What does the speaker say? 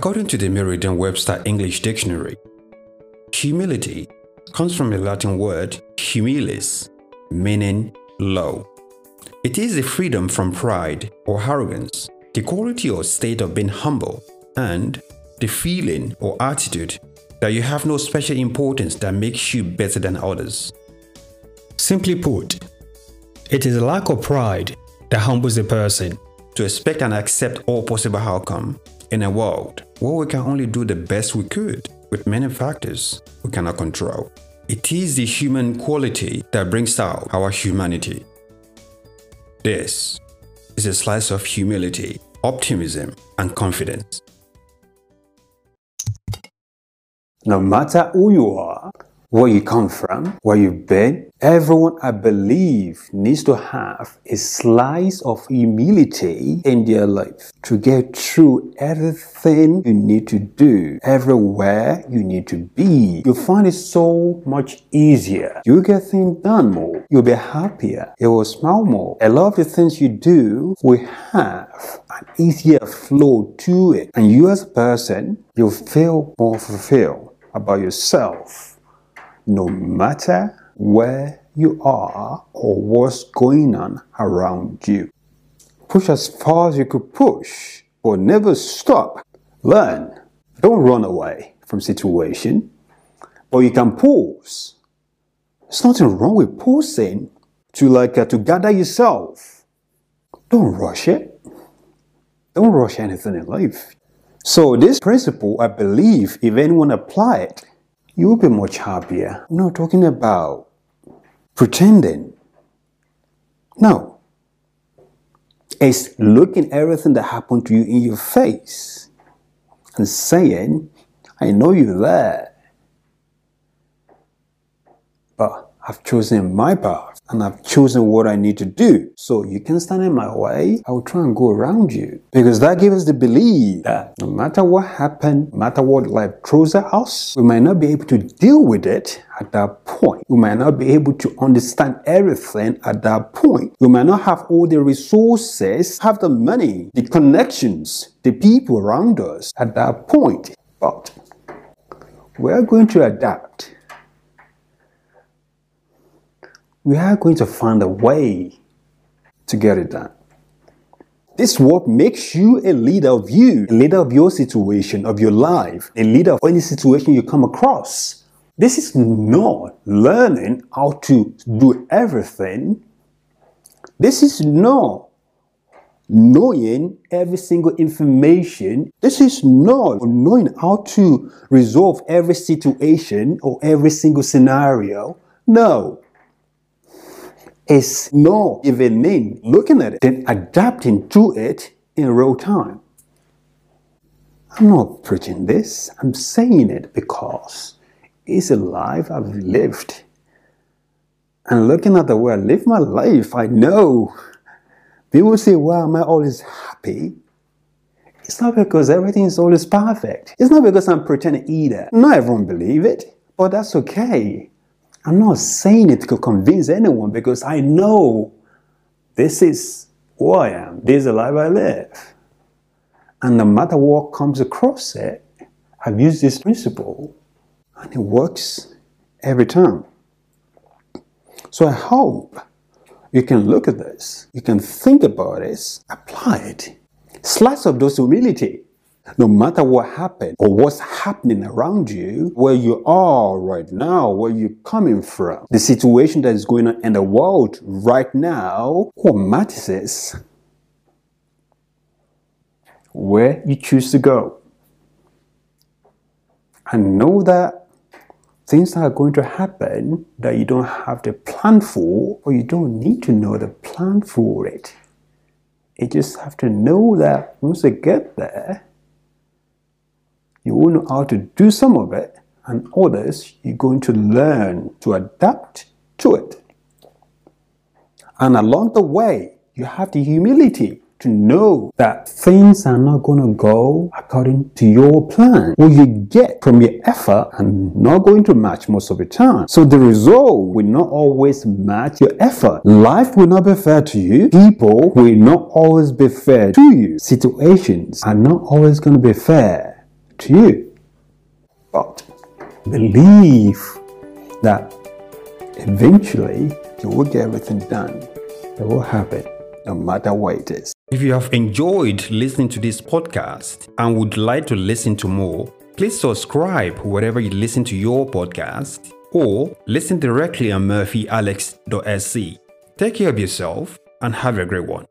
According to the Merriam Webster English Dictionary, humility comes from a Latin word humilis, meaning low. It is the freedom from pride or arrogance, the quality or state of being humble, and the feeling or attitude that you have no special importance that makes you better than others. Simply put, it is a lack of pride that humbles a person. To expect and accept all possible outcome in a world where we can only do the best we could with many factors we cannot control. It is the human quality that brings out our humanity. This is a slice of humility, optimism, and confidence. No matter who you are, where you come from, where you've been, everyone I believe needs to have a slice of humility in their life to get through everything you need to do, everywhere you need to be. You'll find it so much easier. You'll get things done more. You'll be happier. You will smile more. A lot of the things you do will have an easier flow to it. And you as a person, you'll feel more fulfilled about yourself no matter where you are or what's going on around you. Push as far as you could push, but never stop. Learn. Don't run away from situation, but you can pause. There's nothing wrong with pausing to like uh, to gather yourself. Don't rush it. Don't rush anything in life. So this principle, I believe, if anyone apply it, you will be much happier. I'm not talking about pretending. No. It's looking everything that happened to you in your face and saying, I know you're there, but I've chosen my path and I've chosen what I need to do. So you can stand in my way, I will try and go around you. Because that gives us the belief that no matter what happened, no matter what life throws at us, we might not be able to deal with it at that point. We might not be able to understand everything at that point. We might not have all the resources, have the money, the connections, the people around us at that point. But we're going to adapt we are going to find a way to get it done. This what makes you a leader of you, a leader of your situation, of your life, a leader of any situation you come across. This is not learning how to do everything. This is not knowing every single information. This is not knowing how to resolve every situation or every single scenario. No is no even in looking at it, then adapting to it in real time. I'm not preaching this, I'm saying it because it's a life I've lived. And looking at the way I live my life, I know people say, Why am I always happy? It's not because everything is always perfect. It's not because I'm pretending either. Not everyone believe it, but that's okay. I'm not saying it to convince anyone because I know this is who I am. This is the life I live. And no matter what comes across it, I've used this principle and it works every time. So I hope you can look at this, you can think about this, apply it. Slice of those humility no matter what happened or what's happening around you, where you are right now, where you're coming from, the situation that is going on in the world right now, what matters is where you choose to go. And know that things are going to happen that you don't have the plan for, or you don't need to know the plan for it. You just have to know that once you get there, you will know how to do some of it, and others you're going to learn to adapt to it. And along the way, you have the humility to know that things are not going to go according to your plan. What you get from your effort and not going to match most of the time. So the result will not always match your effort. Life will not be fair to you. People will not always be fair to you. Situations are not always going to be fair to you. But believe that eventually you will get everything done. It will happen no matter what it is. If you have enjoyed listening to this podcast and would like to listen to more, please subscribe wherever you listen to your podcast or listen directly on murphyalex.sc. Take care of yourself and have a great one.